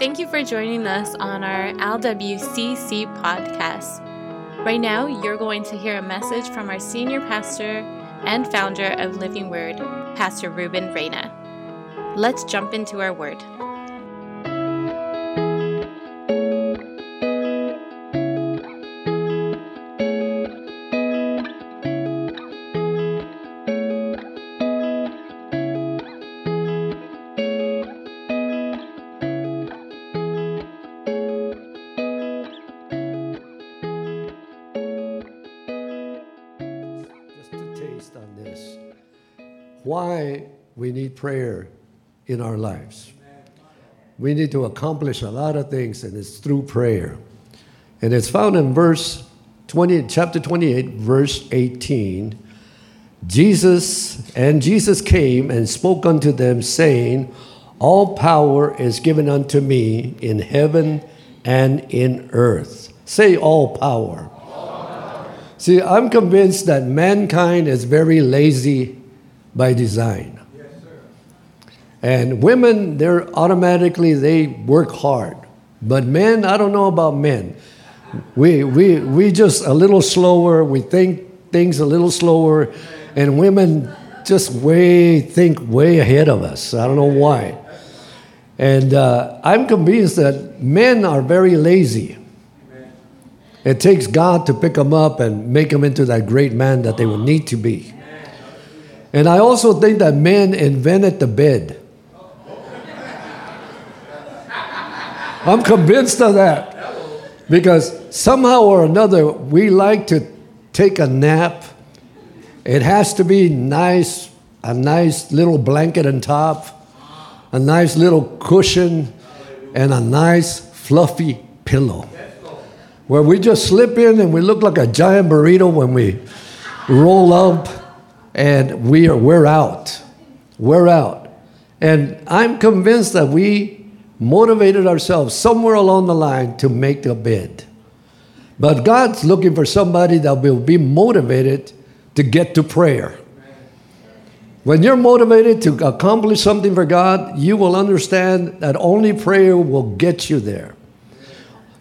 Thank you for joining us on our LWCC podcast. Right now, you're going to hear a message from our senior pastor and founder of Living Word, Pastor Ruben Reyna. Let's jump into our word. We need prayer in our lives. We need to accomplish a lot of things, and it's through prayer. And it's found in verse 20, chapter 28, verse 18. Jesus, and Jesus came and spoke unto them, saying, All power is given unto me in heaven and in earth. Say, All power. See, I'm convinced that mankind is very lazy by design. And women, they're automatically, they work hard. But men, I don't know about men. We, we, we just a little slower, we think things a little slower, and women just way, think way ahead of us. I don't know why. And uh, I'm convinced that men are very lazy. It takes God to pick them up and make them into that great man that they will need to be. And I also think that men invented the bed. I'm convinced of that. Because somehow or another, we like to take a nap. It has to be nice, a nice little blanket on top, a nice little cushion, and a nice fluffy pillow where we just slip in and we look like a giant burrito when we roll up and we are we're out. We're out. And I'm convinced that we motivated ourselves somewhere along the line to make a bid. But God's looking for somebody that will be motivated to get to prayer. When you're motivated to accomplish something for God, you will understand that only prayer will get you there.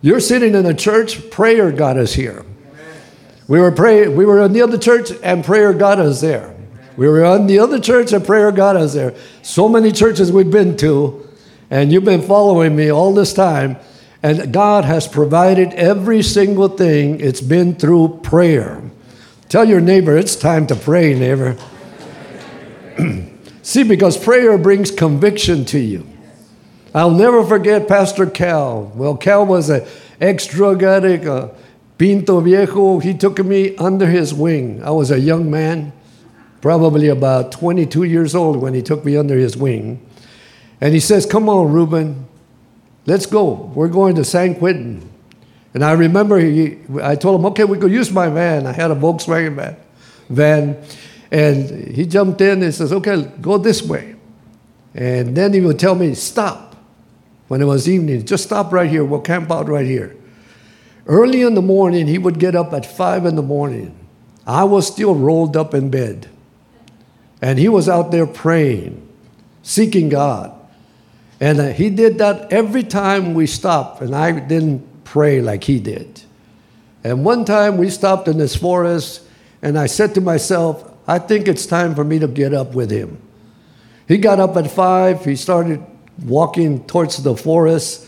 You're sitting in a church, prayer got us here. We were praying, we were in the other church and prayer got us there. We were on the other church and prayer got us there. So many churches we've been to, and you've been following me all this time, and God has provided every single thing. It's been through prayer. Tell your neighbor, it's time to pray, neighbor. See, because prayer brings conviction to you. I'll never forget Pastor Cal. Well, Cal was an ex drug addict, a pinto viejo. He took me under his wing. I was a young man, probably about 22 years old when he took me under his wing. And he says, Come on, Ruben, let's go. We're going to San Quentin. And I remember he, I told him, Okay, we could use my van. I had a Volkswagen van. van. And he jumped in and says, Okay, go this way. And then he would tell me, Stop when it was evening, just stop right here. We'll camp out right here. Early in the morning, he would get up at five in the morning. I was still rolled up in bed. And he was out there praying, seeking God. And uh, he did that every time we stopped, and I didn't pray like he did. And one time we stopped in this forest, and I said to myself, I think it's time for me to get up with him. He got up at five, he started walking towards the forest.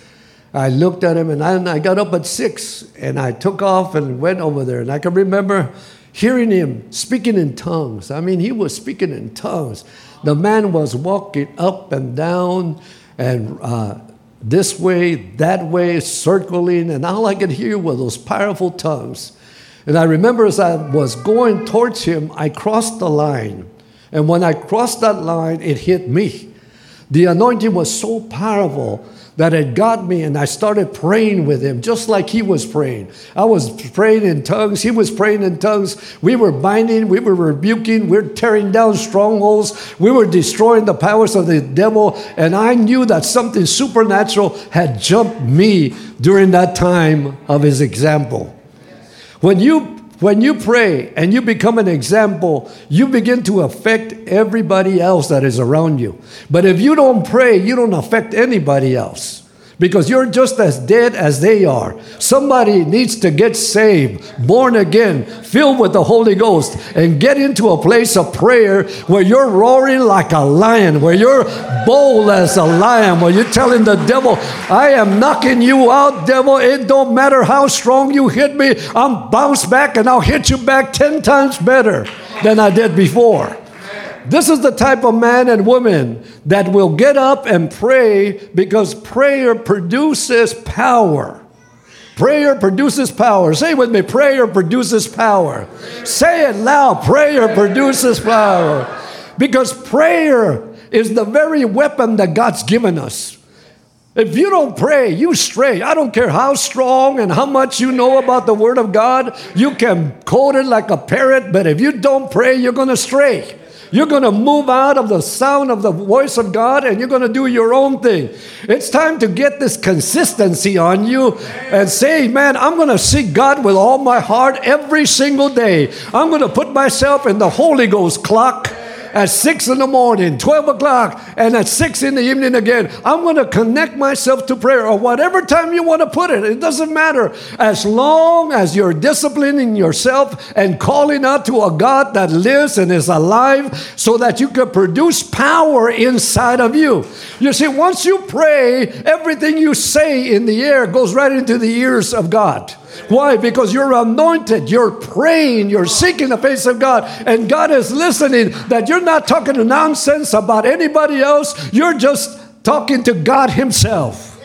I looked at him and I, I, got up at six and I took off and went over there. And I can remember hearing him speaking in tongues. I mean, he was speaking in tongues. The man was walking up and down and uh, this way, that way, circling. And all I could hear were those powerful tongues. And I remember as I was going towards him, I crossed the line. And when I crossed that line, it hit me. The anointing was so powerful that had got me, and I started praying with him, just like he was praying. I was praying in tongues, he was praying in tongues. We were binding, we were rebuking, we were tearing down strongholds, we were destroying the powers of the devil, and I knew that something supernatural had jumped me during that time of his example. When you when you pray and you become an example, you begin to affect everybody else that is around you. But if you don't pray, you don't affect anybody else because you're just as dead as they are. Somebody needs to get saved, born again, filled with the Holy Ghost, and get into a place of prayer where you're roaring like a lion, where you're bold as a lion, where you're telling the devil, I am knocking you out, devil. It don't matter how strong you hit me, I'm bounce back and I'll hit you back 10 times better than I did before. This is the type of man and woman that will get up and pray because prayer produces power. Prayer produces power. Say with me prayer produces power. Say it loud prayer produces power. Because prayer is the very weapon that God's given us. If you don't pray, you stray. I don't care how strong and how much you know about the Word of God. You can quote it like a parrot, but if you don't pray, you're going to stray. You're going to move out of the sound of the voice of God and you're going to do your own thing. It's time to get this consistency on you and say, man, I'm going to seek God with all my heart every single day. I'm going to put myself in the Holy Ghost clock at 6 in the morning, 12 o'clock, and at 6 in the evening again. I'm going to connect myself to prayer or whatever time you want to put it. It doesn't matter. As long as you're disciplining yourself and calling out to a God that lives and is alive so that you can produce power inside of you. You see, once you pray, everything you say in the air goes right into the ears of God. Why? Because you're anointed, you're praying, you're seeking the face of God, and God is listening that you're not talking nonsense about anybody else, you're just talking to God Himself.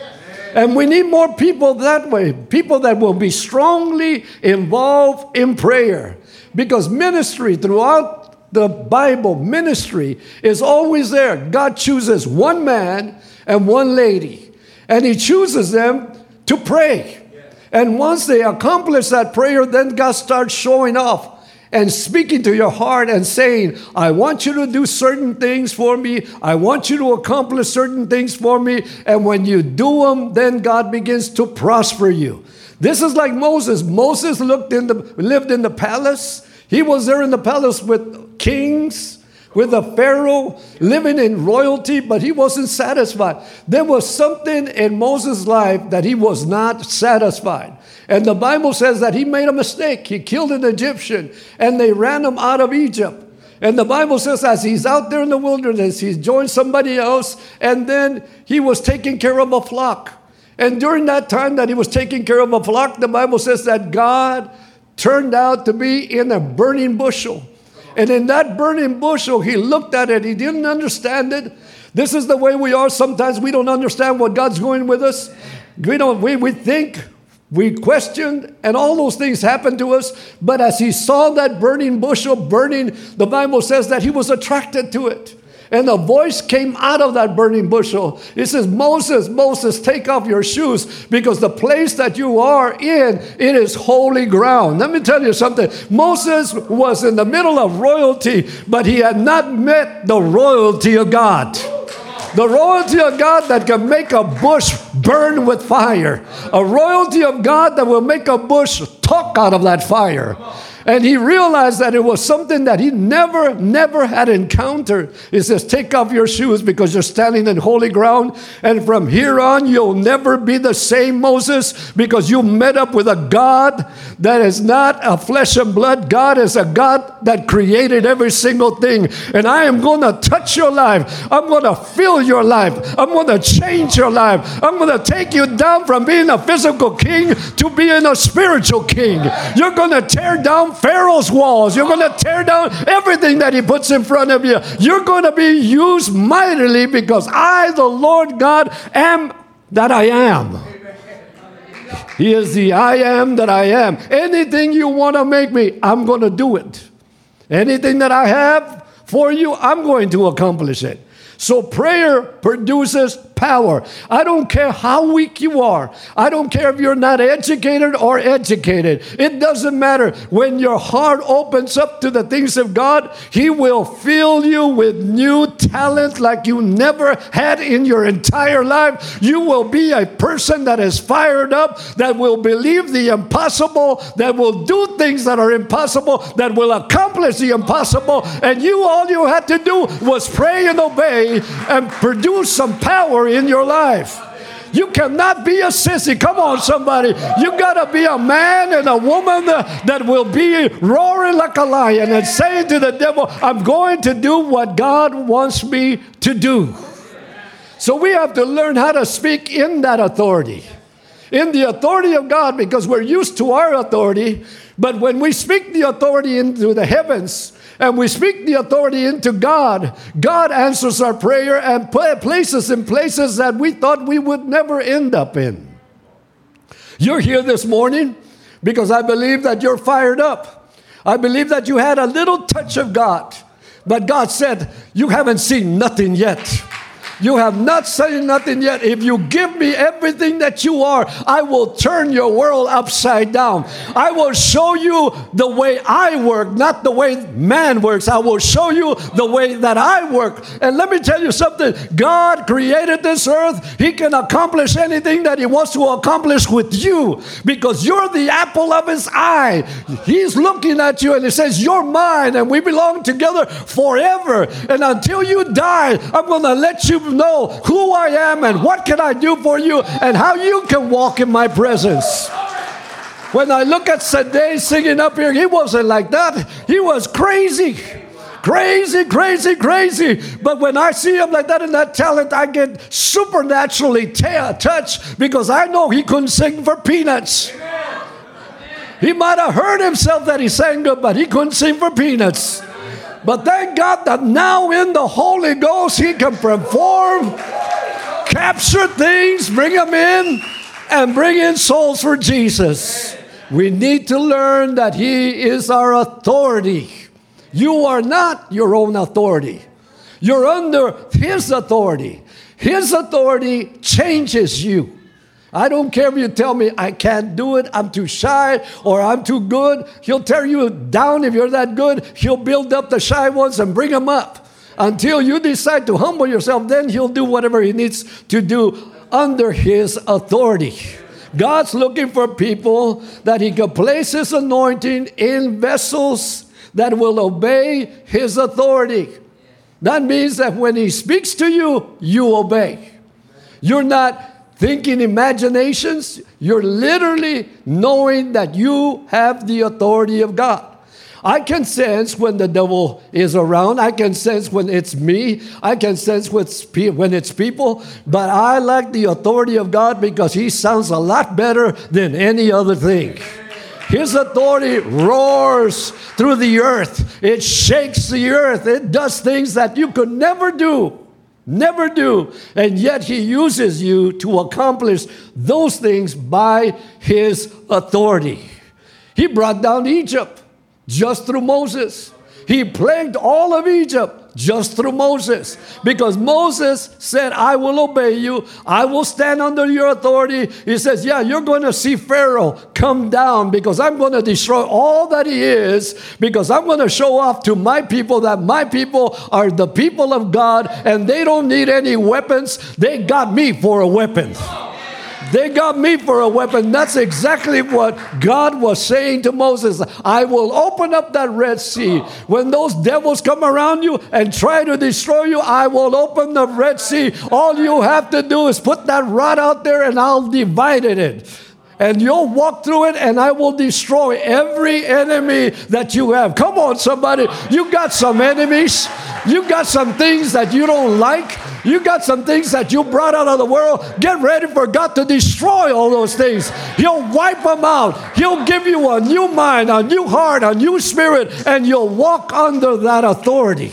And we need more people that way, people that will be strongly involved in prayer. Because ministry throughout the Bible, ministry is always there. God chooses one man and one lady, and He chooses them to pray. And once they accomplish that prayer, then God starts showing off and speaking to your heart and saying, I want you to do certain things for me. I want you to accomplish certain things for me. And when you do them, then God begins to prosper you. This is like Moses. Moses looked in the, lived in the palace. He was there in the palace with kings with a Pharaoh living in royalty, but he wasn't satisfied. There was something in Moses' life that he was not satisfied. And the Bible says that he made a mistake. He killed an Egyptian and they ran him out of Egypt. And the Bible says, as he's out there in the wilderness, he's joined somebody else, and then he was taking care of a flock. And during that time that he was taking care of a flock, the Bible says that God turned out to be in a burning bushel. And in that burning bushel, he looked at it. He didn't understand it. This is the way we are. Sometimes we don't understand what God's going with us. We don't, we, we think, we question, and all those things happen to us. But as he saw that burning bushel burning, the Bible says that he was attracted to it. And a voice came out of that burning bushel. It says, Moses, Moses, take off your shoes because the place that you are in, it is holy ground. Let me tell you something. Moses was in the middle of royalty, but he had not met the royalty of God. The royalty of God that can make a bush burn with fire. A royalty of God that will make a bush talk out of that fire. And he realized that it was something that he never, never had encountered. He says, Take off your shoes because you're standing in holy ground. And from here on, you'll never be the same, Moses, because you met up with a God that is not a flesh and blood. God is a God that created every single thing. And I am going to touch your life. I'm going to fill your life. I'm going to change your life. I'm going to take you down from being a physical king to being a spiritual king. You're going to tear down Pharaoh's walls. You're going to tear down everything that he puts in front of you. You're going to be used mightily because I, the Lord God, am that I am. He is the I am that I am. Anything you want to make me, I'm going to do it. Anything that I have for you, I'm going to accomplish it. So prayer produces power. I don't care how weak you are. I don't care if you're not educated or educated. It doesn't matter. When your heart opens up to the things of God, He will fill you with new talent like you never had in your entire life. You will be a person that is fired up, that will believe the impossible, that will do things that are impossible, that will accomplish the impossible. And you, all you had to do was pray and obey and produce some power in your life. You cannot be a sissy. Come on, somebody. You got to be a man and a woman that will be roaring like a lion and saying to the devil, I'm going to do what God wants me to do. So we have to learn how to speak in that authority, in the authority of God, because we're used to our authority. But when we speak the authority into the heavens, and we speak the authority into God, God answers our prayer and places in places that we thought we would never end up in. You're here this morning because I believe that you're fired up. I believe that you had a little touch of God, but God said, You haven't seen nothing yet. You have not said nothing yet. If you give me everything that you are, I will turn your world upside down. I will show you the way I work, not the way man works. I will show you the way that I work. And let me tell you something God created this earth, He can accomplish anything that He wants to accomplish with you because you're the apple of His eye. He's looking at you and He says, You're mine, and we belong together forever. And until you die, I'm going to let you know who I am and what can I do for you and how you can walk in my presence. When I look at Sunday singing up here, he wasn't like that. He was crazy. Crazy, crazy, crazy. But when I see him like that in that talent, I get supernaturally t- touched because I know he couldn't sing for peanuts. He might have heard himself that he sang good, but he couldn't sing for peanuts. But thank God that now in the Holy Ghost, He can perform, capture things, bring them in, and bring in souls for Jesus. We need to learn that He is our authority. You are not your own authority, you're under His authority. His authority changes you. I don't care if you tell me I can't do it, I'm too shy, or I'm too good. He'll tear you down if you're that good. He'll build up the shy ones and bring them up until you decide to humble yourself. Then He'll do whatever He needs to do under His authority. God's looking for people that He can place His anointing in vessels that will obey His authority. That means that when He speaks to you, you obey. You're not thinking imaginations, you're literally knowing that you have the authority of God. I can sense when the devil is around. I can sense when it's me. I can sense when it's people. But I like the authority of God because He sounds a lot better than any other thing. His authority roars through the earth, it shakes the earth, it does things that you could never do. Never do. And yet he uses you to accomplish those things by his authority. He brought down Egypt just through Moses. He plagued all of Egypt just through Moses. Because Moses said, I will obey you, I will stand under your authority. He says, Yeah, you're going to see Pharaoh come down because I'm going to destroy all that he is, because I'm going to show off to my people that my people are the people of God and they don't need any weapons. They got me for a weapon. They got me for a weapon. That's exactly what God was saying to Moses. I will open up that Red Sea. When those devils come around you and try to destroy you, I will open the Red Sea. All you have to do is put that rod out there and I'll divide it and you'll walk through it and I will destroy every enemy that you have. Come on, somebody. You got some enemies. You got some things that you don't like. You got some things that you brought out of the world. Get ready for God to destroy all those things. He'll wipe them out. He'll give you a new mind, a new heart, a new spirit, and you'll walk under that authority.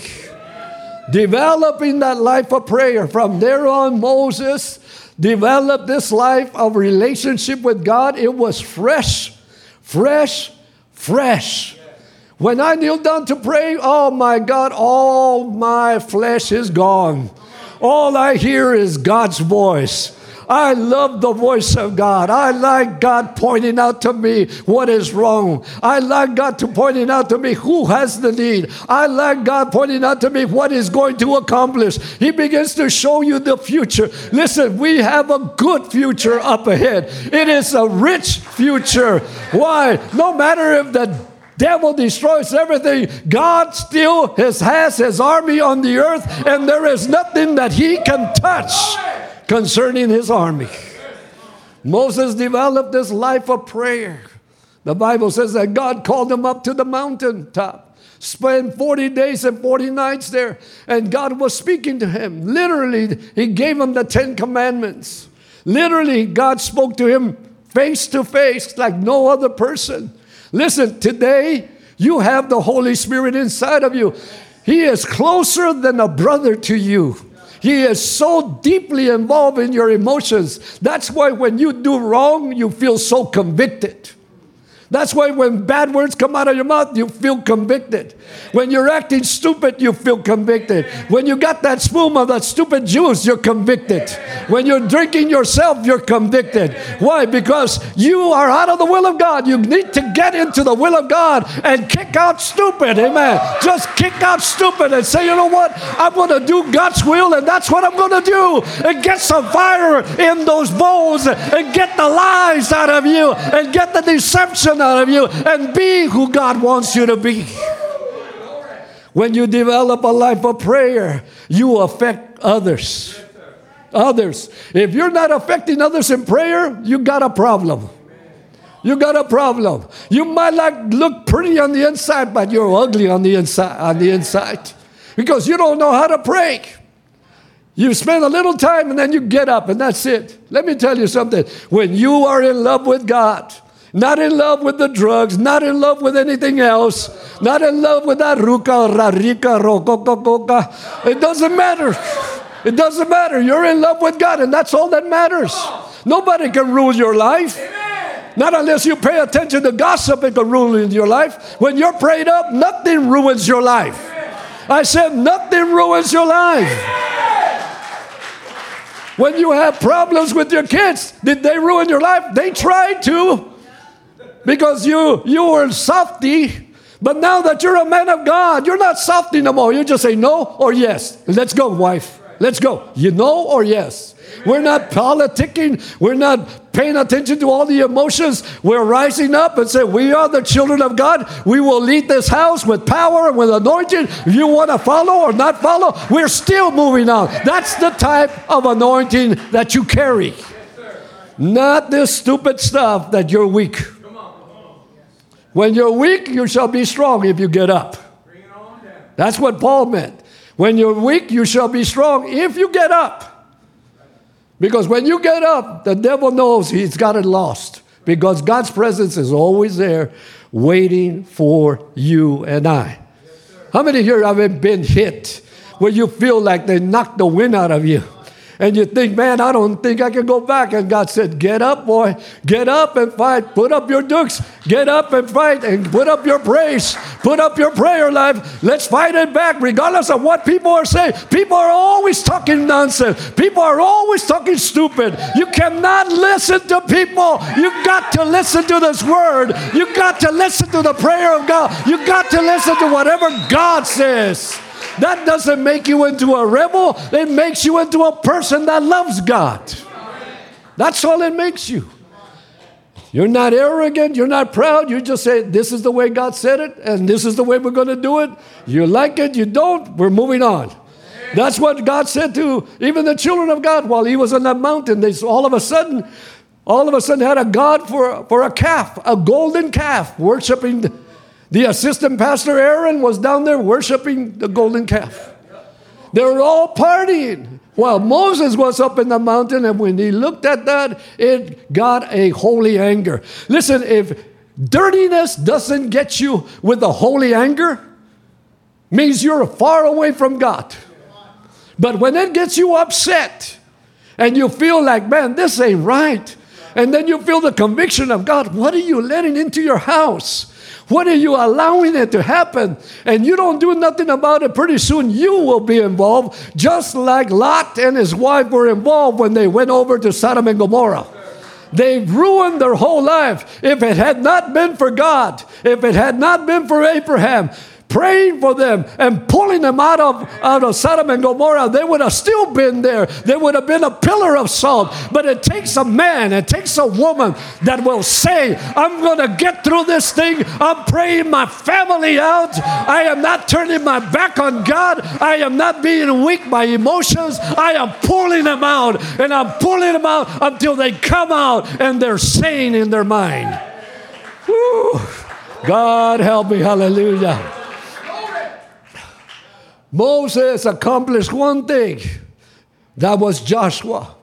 Developing that life of prayer. From there on, Moses developed this life of relationship with God, it was fresh, fresh, fresh. When I kneel down to pray, oh my God, all my flesh is gone. All I hear is God's voice. I love the voice of God. I like God pointing out to me what is wrong. I like God to pointing out to me who has the need. I like God pointing out to me what is going to accomplish. He begins to show you the future. Listen, we have a good future up ahead. It is a rich future. Why? No matter if the devil destroys everything, God still has, has his army on the earth, and there is nothing that he can touch. Concerning his army. Moses developed this life of prayer. The Bible says that God called him up to the mountaintop, spent 40 days and 40 nights there, and God was speaking to him. Literally, he gave him the Ten Commandments. Literally, God spoke to him face to face like no other person. Listen, today you have the Holy Spirit inside of you. He is closer than a brother to you. He is so deeply involved in your emotions. That's why when you do wrong, you feel so convicted. That's why when bad words come out of your mouth, you feel convicted. When you're acting stupid, you feel convicted. When you got that spoon of that stupid juice, you're convicted. When you're drinking yourself, you're convicted. Why? Because you are out of the will of God. You need to get into the will of God and kick out stupid. Amen. Just kick out stupid and say, you know what? I'm going to do God's will, and that's what I'm going to do. And get some fire in those bowls and get the lies out of you and get the deception out of you and be who God wants you to be. When you develop a life of prayer, you affect others. Others. If you're not affecting others in prayer, you got a problem. You got a problem. You might like look pretty on the inside, but you're ugly on the inside on the inside. Because you don't know how to pray. You spend a little time and then you get up and that's it. Let me tell you something. When you are in love with God, not in love with the drugs, not in love with anything else, not in love with that ruka, rarika, rokokokoka. It doesn't matter. It doesn't matter. You're in love with God, and that's all that matters. Nobody can rule your life. Not unless you pay attention to gossip, it can ruin your life. When you're prayed up, nothing ruins your life. I said, nothing ruins your life. When you have problems with your kids, did they ruin your life? They tried to because you you were softy. But now that you're a man of God, you're not softy no more. You just say no or yes. Let's go, wife. Let's go. You know or yes. We're not politicking. We're not paying attention to all the emotions. We're rising up and say, We are the children of God. We will lead this house with power and with anointing. If you want to follow or not follow, we're still moving on. That's the type of anointing that you carry. Not this stupid stuff that you're weak. When you're weak, you shall be strong if you get up. That's what Paul meant. When you're weak, you shall be strong if you get up. Because when you get up, the devil knows he's got it lost. Because God's presence is always there waiting for you and I. How many here have been hit where you feel like they knocked the wind out of you? And you think, man, I don't think I can go back. And God said, get up, boy. Get up and fight. Put up your dukes. Get up and fight and put up your praise. Put up your prayer life. Let's fight it back, regardless of what people are saying. People are always talking nonsense. People are always talking stupid. You cannot listen to people. You got to listen to this word. You got to listen to the prayer of God. You got to listen to whatever God says. That doesn't make you into a rebel, it makes you into a person that loves God. That's all it makes you. You're not arrogant, you're not proud, you just say, This is the way God said it, and this is the way we're going to do it. You like it, you don't, we're moving on. That's what God said to even the children of God while He was on that mountain. They all of a sudden, all of a sudden had a God for, for a calf, a golden calf, worshiping the assistant pastor Aaron was down there worshiping the golden calf. They were all partying while Moses was up in the mountain, and when he looked at that, it got a holy anger. Listen, if dirtiness doesn't get you with a holy anger, means you're far away from God. But when it gets you upset and you feel like, man, this ain't right, and then you feel the conviction of God, what are you letting into your house? What are you allowing it to happen? And you don't do nothing about it, pretty soon you will be involved, just like Lot and his wife were involved when they went over to Sodom and Gomorrah. They ruined their whole life. If it had not been for God, if it had not been for Abraham, praying for them and pulling them out of, out of Sodom and Gomorrah, they would have still been there. They would have been a pillar of salt. But it takes a man, it takes a woman that will say, I'm going to get through this thing. I'm praying my family out. I am not turning my back on God. I am not being weak by emotions. I am pulling them out and I'm pulling them out until they come out and they're sane in their mind. God help me. Hallelujah. Moses accomplished one thing. That was Joshua.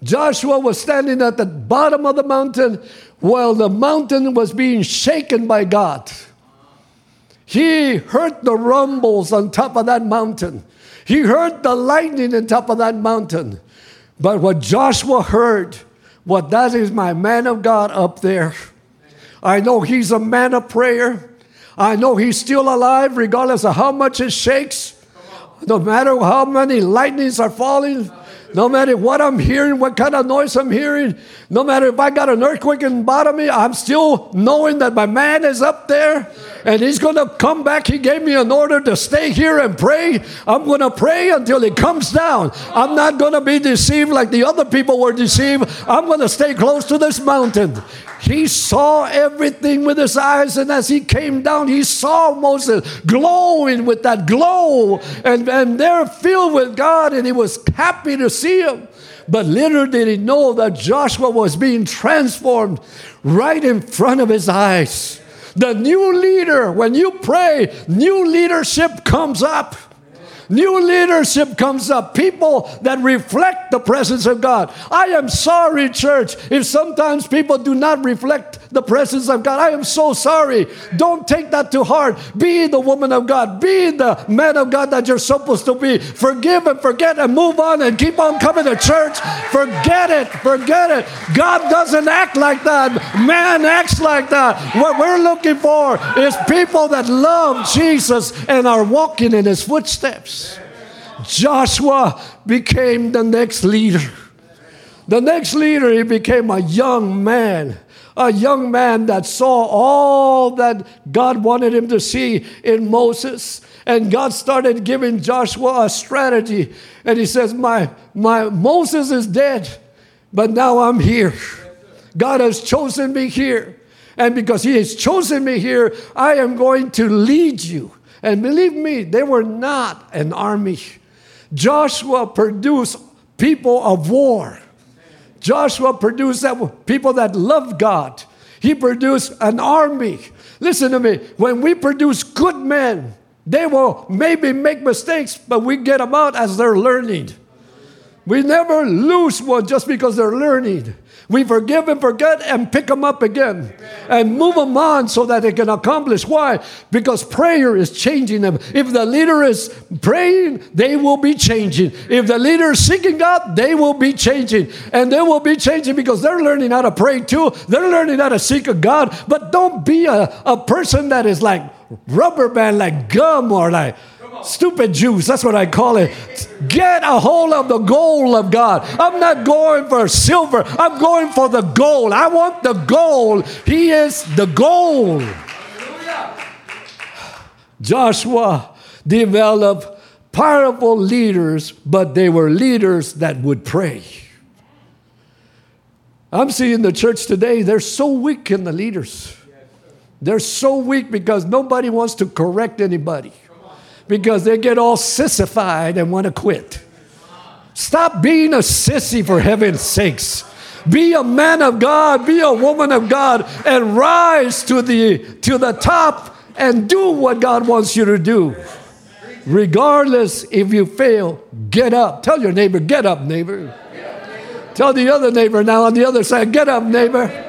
Joshua was standing at the bottom of the mountain while the mountain was being shaken by God. He heard the rumbles on top of that mountain. He heard the lightning on top of that mountain. But what Joshua heard, what that is my man of God up there. I know he's a man of prayer. I know he's still alive regardless of how much it shakes. No matter how many lightnings are falling, no matter what I'm hearing, what kind of noise I'm hearing, no matter if I got an earthquake in bottom of me, I'm still knowing that my man is up there and he's going to come back. He gave me an order to stay here and pray. I'm going to pray until he comes down. I'm not going to be deceived like the other people were deceived. I'm going to stay close to this mountain. He saw everything with his eyes, and as he came down, he saw Moses glowing with that glow, and, and they're filled with God, and he was happy to see him. But little did he know that Joshua was being transformed right in front of his eyes. The new leader, when you pray, new leadership comes up. New leadership comes up, people that reflect the presence of God. I am sorry, church, if sometimes people do not reflect the presence of God. I am so sorry. Don't take that to heart. Be the woman of God, be the man of God that you're supposed to be. Forgive and forget and move on and keep on coming to church. Forget it, forget it. God doesn't act like that, man acts like that. What we're looking for is people that love Jesus and are walking in his footsteps. Joshua became the next leader. The next leader, he became a young man, a young man that saw all that God wanted him to see in Moses. And God started giving Joshua a strategy. And he says, My, my Moses is dead, but now I'm here. God has chosen me here. And because he has chosen me here, I am going to lead you. And believe me, they were not an army. Joshua produced people of war. Joshua produced that, people that loved God. He produced an army. Listen to me. When we produce good men, they will maybe make mistakes, but we get them out as they're learning. We never lose one just because they're learning. We forgive and forget and pick them up again and move them on so that they can accomplish. Why? Because prayer is changing them. If the leader is praying, they will be changing. If the leader is seeking God, they will be changing. And they will be changing because they're learning how to pray too. They're learning how to seek a God. But don't be a, a person that is like rubber band, like gum or like Stupid juice, that's what I call it. Get a hold of the goal of God. I'm not going for silver, I'm going for the gold. I want the gold. He is the gold. Joshua developed powerful leaders, but they were leaders that would pray. I'm seeing the church today, they're so weak in the leaders. They're so weak because nobody wants to correct anybody because they get all sissified and want to quit. Stop being a sissy for heaven's sakes. Be a man of God, be a woman of God, and rise to the, to the top and do what God wants you to do. Regardless if you fail, get up. Tell your neighbor, get up, neighbor. Tell the other neighbor now on the other side, get up, neighbor.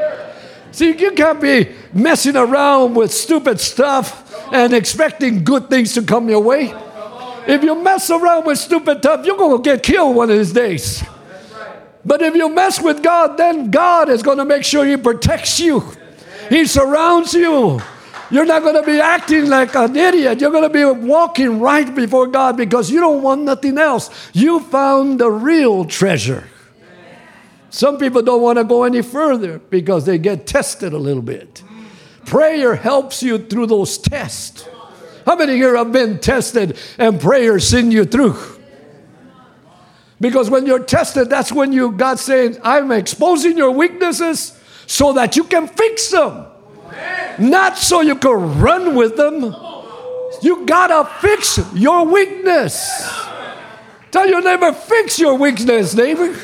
See, you can't be messing around with stupid stuff and expecting good things to come your way. If you mess around with stupid stuff, you're going to get killed one of these days. But if you mess with God, then God is going to make sure He protects you, He surrounds you. You're not going to be acting like an idiot. You're going to be walking right before God because you don't want nothing else. You found the real treasure. Some people don't want to go any further because they get tested a little bit. Prayer helps you through those tests. How many here have been tested and prayer seen you through? Because when you're tested, that's when you God saying, I'm exposing your weaknesses so that you can fix them. Not so you can run with them. You gotta fix your weakness. Tell your neighbor, fix your weakness, neighbor.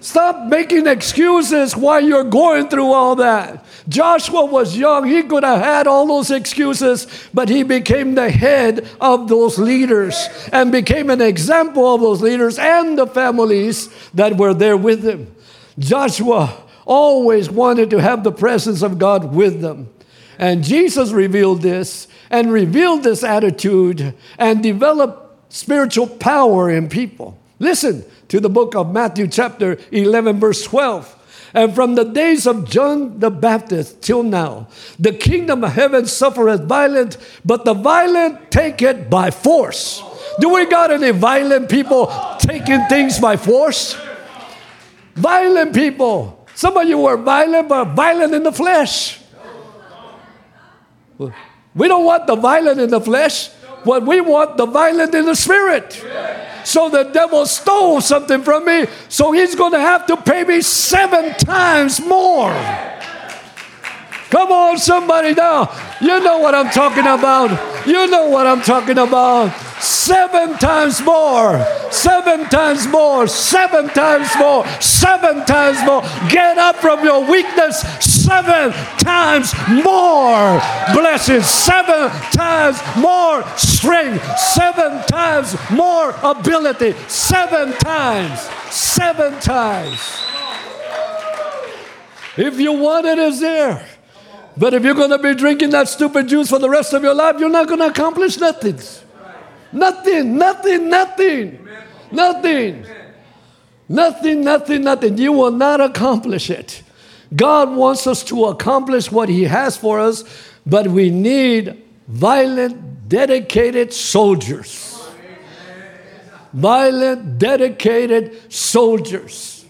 Stop making excuses why you're going through all that. Joshua was young. He could have had all those excuses, but he became the head of those leaders and became an example of those leaders and the families that were there with him. Joshua always wanted to have the presence of God with them. And Jesus revealed this and revealed this attitude and developed spiritual power in people. Listen to the book of Matthew, chapter 11, verse 12. And from the days of John the Baptist till now, the kingdom of heaven suffereth violence, but the violent take it by force. Do we got any violent people taking things by force? Violent people. Some of you are violent, but violent in the flesh. We don't want the violent in the flesh. What we want the violent in the spirit. So the devil stole something from me, so he's going to have to pay me seven times more. Come on, somebody now. You know what I'm talking about. You know what I'm talking about. Seven times more. Seven times more. Seven times more. Seven times more. Get up from your weakness. Seven times more blessings. Seven times more strength. Seven times more ability. Seven times. Seven times. If you want it, it's there. But if you're going to be drinking that stupid juice for the rest of your life, you're not going to accomplish nothing. Nothing, nothing, nothing, nothing, nothing, nothing, nothing. You will not accomplish it. God wants us to accomplish what He has for us, but we need violent, dedicated soldiers. Violent, dedicated soldiers.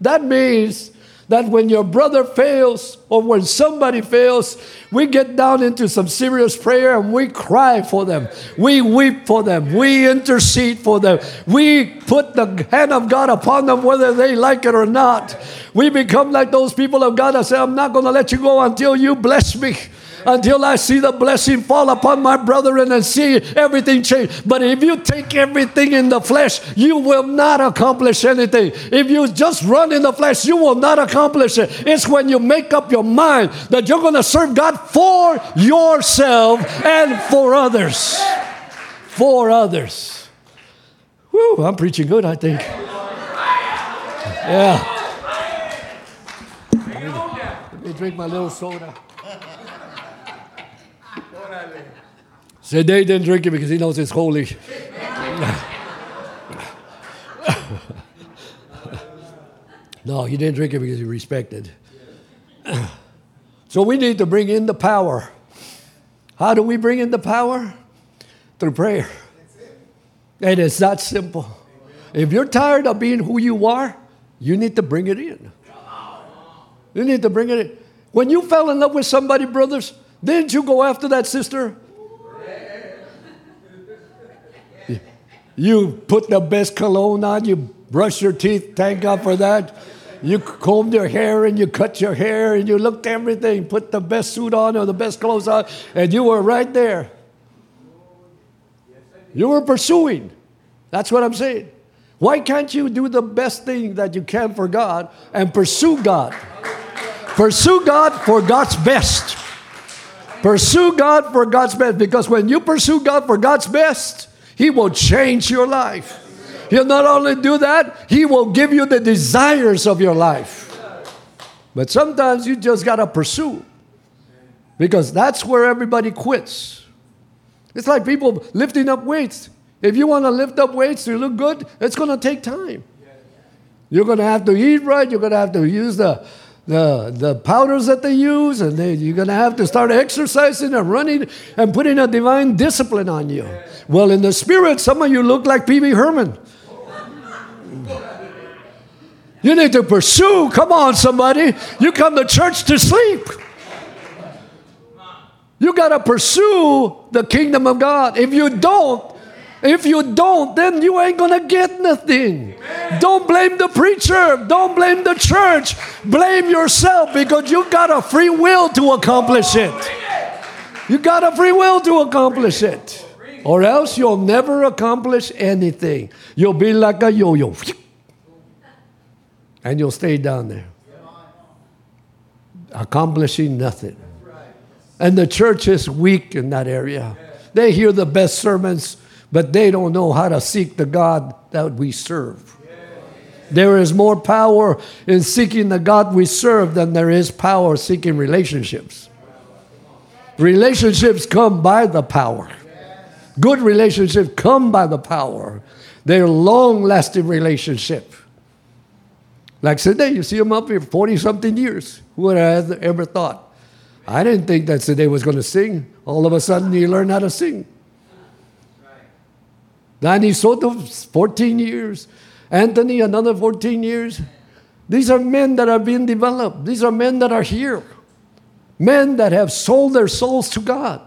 That means that when your brother fails or when somebody fails, we get down into some serious prayer and we cry for them. We weep for them. We intercede for them. We put the hand of God upon them whether they like it or not. We become like those people of God that say, I'm not going to let you go until you bless me until I see the blessing fall upon my brethren and see everything change. But if you take everything in the flesh, you will not accomplish anything. If you just run in the flesh, you will not accomplish it. It's when you make up your mind that you're going to serve God for yourself and for others. For others. Whew, I'm preaching good, I think. Yeah. Let me drink my little soda. Said they didn't drink it because he knows it's holy. no, he didn't drink it because he respected. so we need to bring in the power. How do we bring in the power? Through prayer. And it's that simple. If you're tired of being who you are, you need to bring it in. You need to bring it in. When you fell in love with somebody, brothers, didn't you go after that sister? You put the best cologne on, you brush your teeth, thank God for that. You combed your hair and you cut your hair and you looked everything, put the best suit on or the best clothes on, and you were right there. You were pursuing. That's what I'm saying. Why can't you do the best thing that you can for God and pursue God? Pursue God for God's best. Pursue God for God's best because when you pursue God for God's best, he will change your life. He'll not only do that, He will give you the desires of your life. But sometimes you just got to pursue because that's where everybody quits. It's like people lifting up weights. If you want to lift up weights to look good, it's going to take time. You're going to have to eat right. You're going to have to use the, the, the powders that they use, and they, you're going to have to start exercising and running and putting a divine discipline on you. Well, in the spirit, some of you look like Pee-wee Herman. You need to pursue. Come on, somebody. You come to church to sleep. You got to pursue the kingdom of God. If you don't, if you don't, then you ain't to get nothing. Amen. Don't blame the preacher. Don't blame the church. Blame yourself because you got a free will to accomplish it. You got a free will to accomplish it. Or else you'll never accomplish anything. You'll be like a yo yo. And you'll stay down there, accomplishing nothing. And the church is weak in that area. They hear the best sermons, but they don't know how to seek the God that we serve. There is more power in seeking the God we serve than there is power seeking relationships. Relationships come by the power. Good relationships come by the power. They're long lasting relationships. Like today, you see them up here 40 something years. Who would have ever thought? I didn't think that today was going to sing. All of a sudden, you learn how to sing. Danny Soto, 14 years. Anthony, another 14 years. These are men that are being developed. These are men that are here. Men that have sold their souls to God.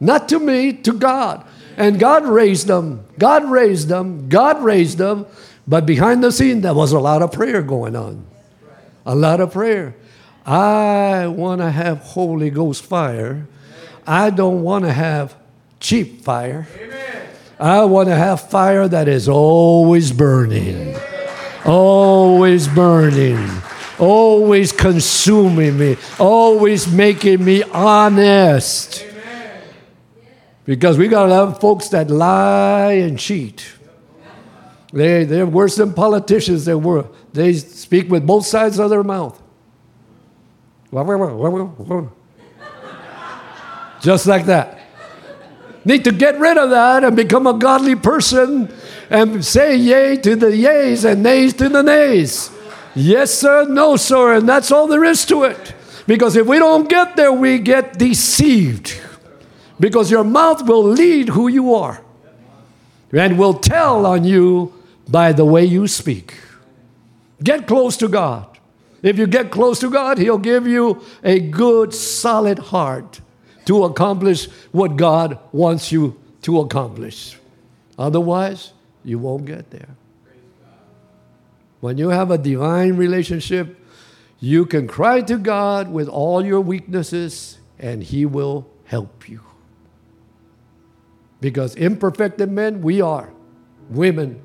Not to me, to God. And God raised them. God raised them. God raised them. But behind the scene, there was a lot of prayer going on. A lot of prayer. I want to have Holy Ghost fire. I don't want to have cheap fire. I want to have fire that is always burning, always burning, always consuming me, always making me honest. Because we got a lot of folks that lie and cheat. They, they're worse than politicians. They, were, they speak with both sides of their mouth. Just like that. Need to get rid of that and become a godly person and say yay to the yays and nays to the nays. Yes, sir, no, sir, and that's all there is to it. Because if we don't get there, we get deceived. Because your mouth will lead who you are and will tell on you by the way you speak. Get close to God. If you get close to God, He'll give you a good, solid heart to accomplish what God wants you to accomplish. Otherwise, you won't get there. When you have a divine relationship, you can cry to God with all your weaknesses, and He will help you. Because imperfected men, we are. Women,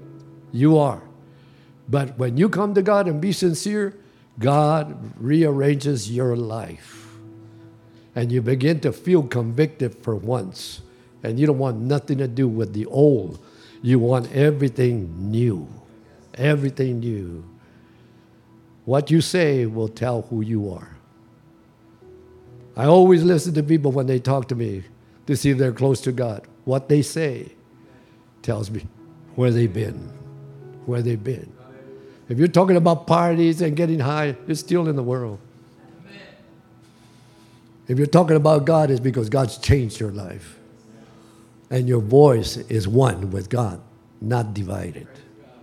you are. But when you come to God and be sincere, God rearranges your life. And you begin to feel convicted for once. And you don't want nothing to do with the old. You want everything new. Everything new. What you say will tell who you are. I always listen to people when they talk to me to see if they're close to God. What they say tells me where they've been. Where they've been. If you're talking about parties and getting high, you're still in the world. If you're talking about God, it's because God's changed your life. And your voice is one with God, not divided.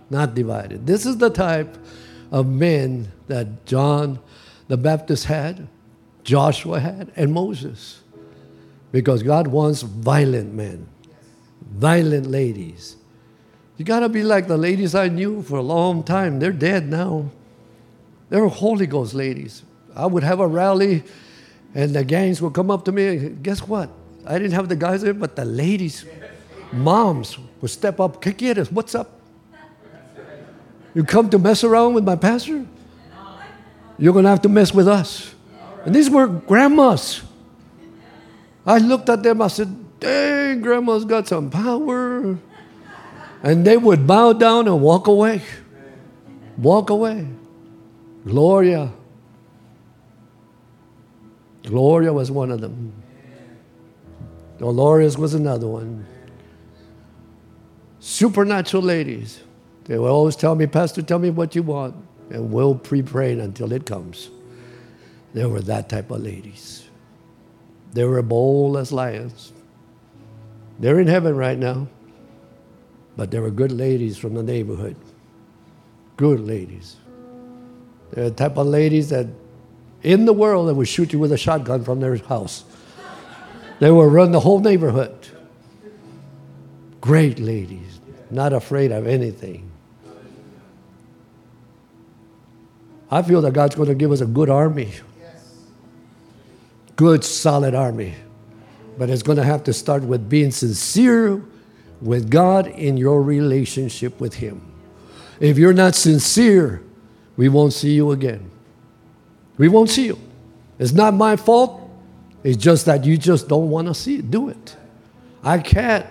Not divided. This is the type of men that John the Baptist had, Joshua had, and Moses. Because God wants violent men, violent ladies you got to be like the ladies I knew for a long time. They're dead now. They're Holy Ghost ladies. I would have a rally, and the gangs would come up to me. And Guess what? I didn't have the guys there, but the ladies, moms, would step up. ¿Qué us. What's up? You come to mess around with my pastor? You're going to have to mess with us. And these were grandmas. I looked at them. I said, dang, grandma's got some power. And they would bow down and walk away. Walk away. Gloria. Gloria was one of them. Dolores was another one. Supernatural ladies. They would always tell me, Pastor, tell me what you want, and we'll pre pray until it comes. They were that type of ladies. They were bold as lions. They're in heaven right now. But there were good ladies from the neighborhood. Good ladies. They're the type of ladies that in the world that would shoot you with a shotgun from their house. They will run the whole neighborhood. Great ladies, not afraid of anything. I feel that God's going to give us a good army. Good, solid army. But it's going to have to start with being sincere with God in your relationship with Him. If you're not sincere, we won't see you again. We won't see you. It's not my fault. It's just that you just don't want to see it. Do it. I can't.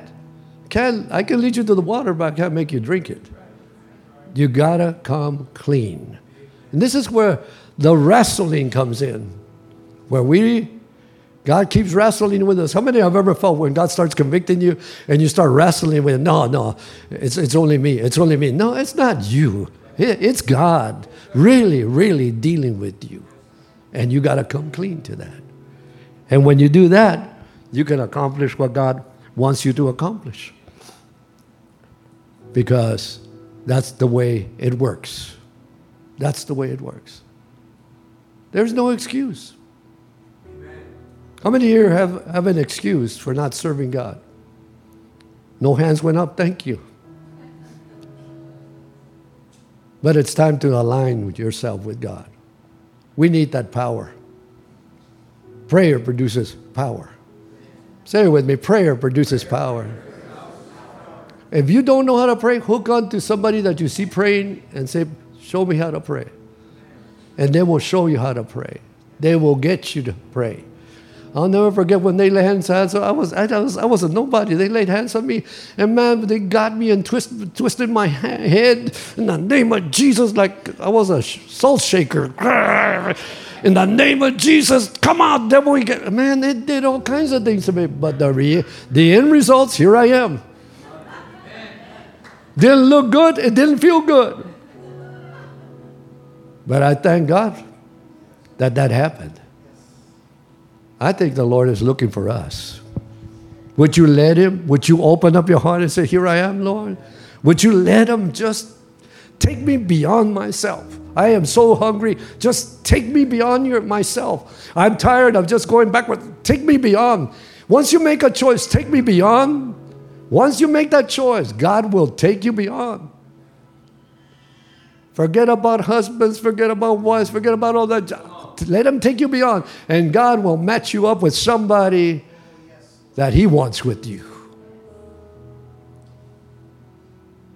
Can I can lead you to the water, but I can't make you drink it. You gotta come clean. And this is where the wrestling comes in, where we God keeps wrestling with us. How many have ever felt when God starts convicting you and you start wrestling with, no, no, it's, it's only me. It's only me. No, it's not you. It's God really, really dealing with you. And you got to come clean to that. And when you do that, you can accomplish what God wants you to accomplish. Because that's the way it works. That's the way it works. There's no excuse. How many here have, have an excuse for not serving God? No hands went up, thank you. But it's time to align with yourself with God. We need that power. Prayer produces power. Say it with me prayer produces power. If you don't know how to pray, hook on to somebody that you see praying and say, Show me how to pray. And they will show you how to pray. They will get you to pray. I'll never forget when they laid hands on so I was, I was, I was a nobody. They laid hands on me, and man, they got me and twist, twisted my head in the name of Jesus, like I was a salt shaker. In the name of Jesus, come out, devil! We get man. They did all kinds of things to me, but the re- the end results, here I am. Didn't look good. It didn't feel good. But I thank God that that happened. I think the Lord is looking for us. Would you let Him? Would you open up your heart and say, Here I am, Lord? Would you let Him just take me beyond myself? I am so hungry. Just take me beyond your, myself. I'm tired of just going backward. Take me beyond. Once you make a choice, take me beyond. Once you make that choice, God will take you beyond. Forget about husbands, forget about wives, forget about all that. Let Him take you beyond. And God will match you up with somebody that He wants with you.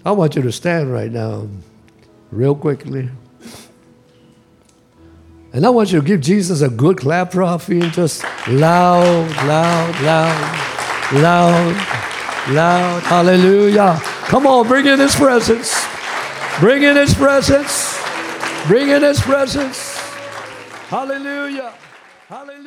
I want you to stand right now, real quickly. And I want you to give Jesus a good clap our feet. Just loud, loud, loud, loud, loud. Hallelujah. Come on, bring in His presence. Bring in His presence. Bring in His presence. Hallelujah. Hallelujah.